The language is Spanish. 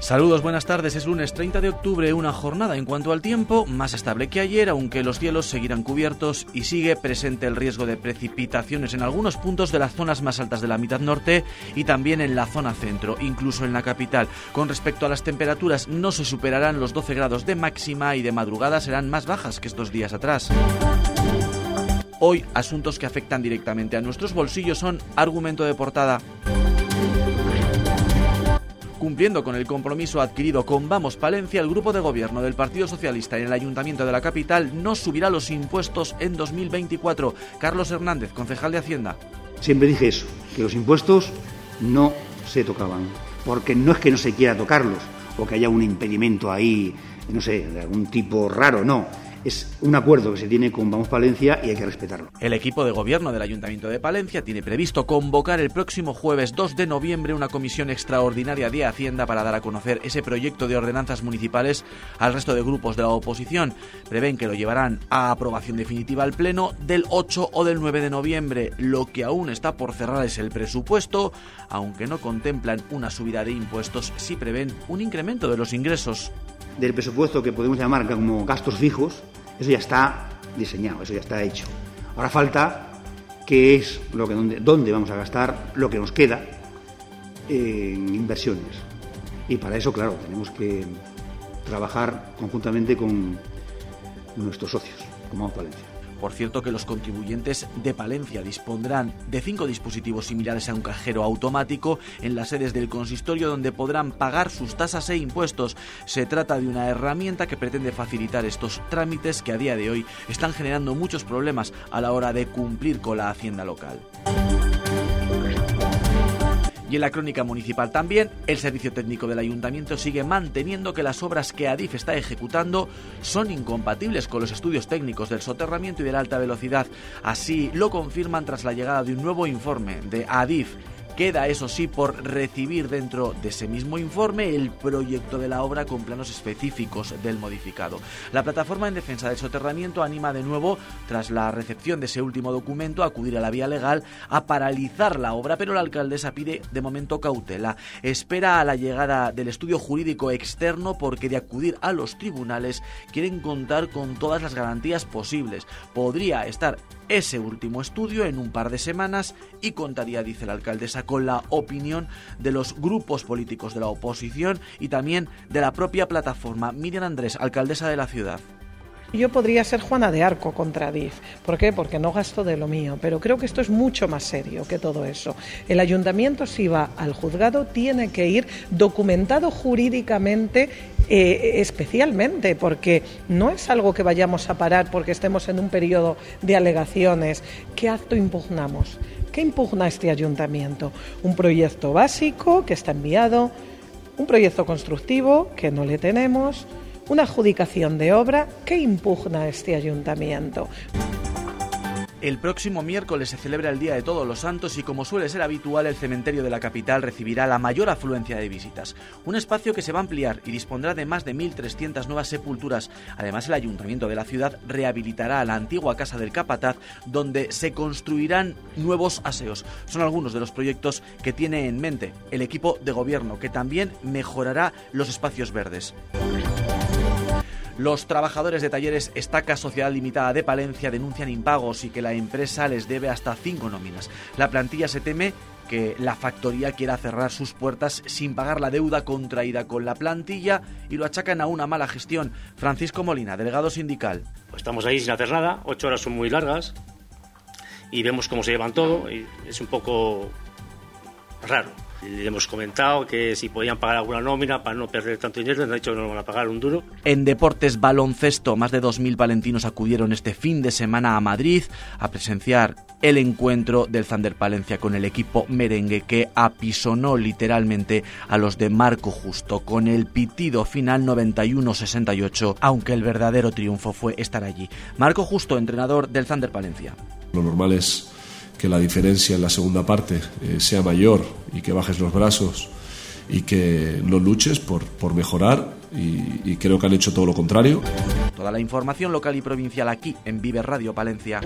Saludos, buenas tardes. Es lunes 30 de octubre, una jornada en cuanto al tiempo más estable que ayer, aunque los cielos seguirán cubiertos y sigue presente el riesgo de precipitaciones en algunos puntos de las zonas más altas de la mitad norte y también en la zona centro, incluso en la capital. Con respecto a las temperaturas, no se superarán los 12 grados de máxima y de madrugada serán más bajas que estos días atrás. Hoy, asuntos que afectan directamente a nuestros bolsillos son argumento de portada. Cumpliendo con el compromiso adquirido con Vamos Palencia, el grupo de gobierno del Partido Socialista en el Ayuntamiento de la capital no subirá los impuestos en 2024. Carlos Hernández, concejal de Hacienda. Siempre dije eso, que los impuestos no se tocaban, porque no es que no se quiera tocarlos o que haya un impedimento ahí, no sé, de algún tipo raro, no es un acuerdo que se tiene con Vamos Palencia y hay que respetarlo. El equipo de gobierno del Ayuntamiento de Palencia tiene previsto convocar el próximo jueves 2 de noviembre una comisión extraordinaria de Hacienda para dar a conocer ese proyecto de ordenanzas municipales al resto de grupos de la oposición. Prevén que lo llevarán a aprobación definitiva al Pleno del 8 o del 9 de noviembre. Lo que aún está por cerrar es el presupuesto, aunque no contemplan una subida de impuestos, sí prevén un incremento de los ingresos del presupuesto que podemos llamar como gastos fijos, eso ya está diseñado, eso ya está hecho. Ahora falta qué es lo que dónde, dónde vamos a gastar lo que nos queda en inversiones. Y para eso, claro, tenemos que trabajar conjuntamente con nuestros socios, como Valencia. Por cierto que los contribuyentes de Palencia dispondrán de cinco dispositivos similares a un cajero automático en las sedes del consistorio donde podrán pagar sus tasas e impuestos. Se trata de una herramienta que pretende facilitar estos trámites que a día de hoy están generando muchos problemas a la hora de cumplir con la hacienda local. Y en la crónica municipal también, el servicio técnico del ayuntamiento sigue manteniendo que las obras que ADIF está ejecutando son incompatibles con los estudios técnicos del soterramiento y de la alta velocidad. Así lo confirman tras la llegada de un nuevo informe de ADIF Queda, eso sí, por recibir dentro de ese mismo informe el proyecto de la obra con planos específicos del modificado. La plataforma en defensa del soterramiento anima de nuevo, tras la recepción de ese último documento, a acudir a la vía legal a paralizar la obra, pero la alcaldesa pide de momento cautela. Espera a la llegada del estudio jurídico externo porque de acudir a los tribunales quieren contar con todas las garantías posibles. Podría estar ese último estudio en un par de semanas y contaría, dice la alcaldesa, con la opinión de los grupos políticos de la oposición y también de la propia plataforma. Miriam Andrés, alcaldesa de la ciudad. Yo podría ser Juana de Arco contra DIF. ¿Por qué? Porque no gasto de lo mío. Pero creo que esto es mucho más serio que todo eso. El ayuntamiento, si va al juzgado, tiene que ir documentado jurídicamente eh, especialmente, porque no es algo que vayamos a parar porque estemos en un periodo de alegaciones. ¿Qué acto impugnamos? ¿Qué impugna este ayuntamiento? Un proyecto básico que está enviado, un proyecto constructivo que no le tenemos una adjudicación de obra que impugna este ayuntamiento. El próximo miércoles se celebra el Día de Todos los Santos y como suele ser habitual el cementerio de la capital recibirá la mayor afluencia de visitas. Un espacio que se va a ampliar y dispondrá de más de 1.300 nuevas sepulturas. Además el ayuntamiento de la ciudad rehabilitará la antigua casa del Capataz donde se construirán nuevos aseos. Son algunos de los proyectos que tiene en mente el equipo de gobierno que también mejorará los espacios verdes. Los trabajadores de talleres Estaca Sociedad Limitada de Palencia denuncian impagos y que la empresa les debe hasta cinco nóminas. La plantilla se teme que la factoría quiera cerrar sus puertas sin pagar la deuda contraída con la plantilla y lo achacan a una mala gestión. Francisco Molina, delegado sindical. Pues estamos ahí sin hacer nada, ocho horas son muy largas y vemos cómo se llevan todo y es un poco raro. Le hemos comentado que si podían pagar alguna nómina para no perder tanto dinero, nos han dicho que no van a pagar un duro. En deportes baloncesto, más de 2.000 palentinos acudieron este fin de semana a Madrid a presenciar el encuentro del Thunder Palencia con el equipo merengue que apisonó literalmente a los de Marco Justo con el pitido final 91-68, aunque el verdadero triunfo fue estar allí. Marco Justo, entrenador del Thunder Palencia. Lo normal es que la diferencia en la segunda parte eh, sea mayor y que bajes los brazos y que no luches por, por mejorar y, y creo que han hecho todo lo contrario. Toda la información local y provincial aquí en Vive Radio Palencia.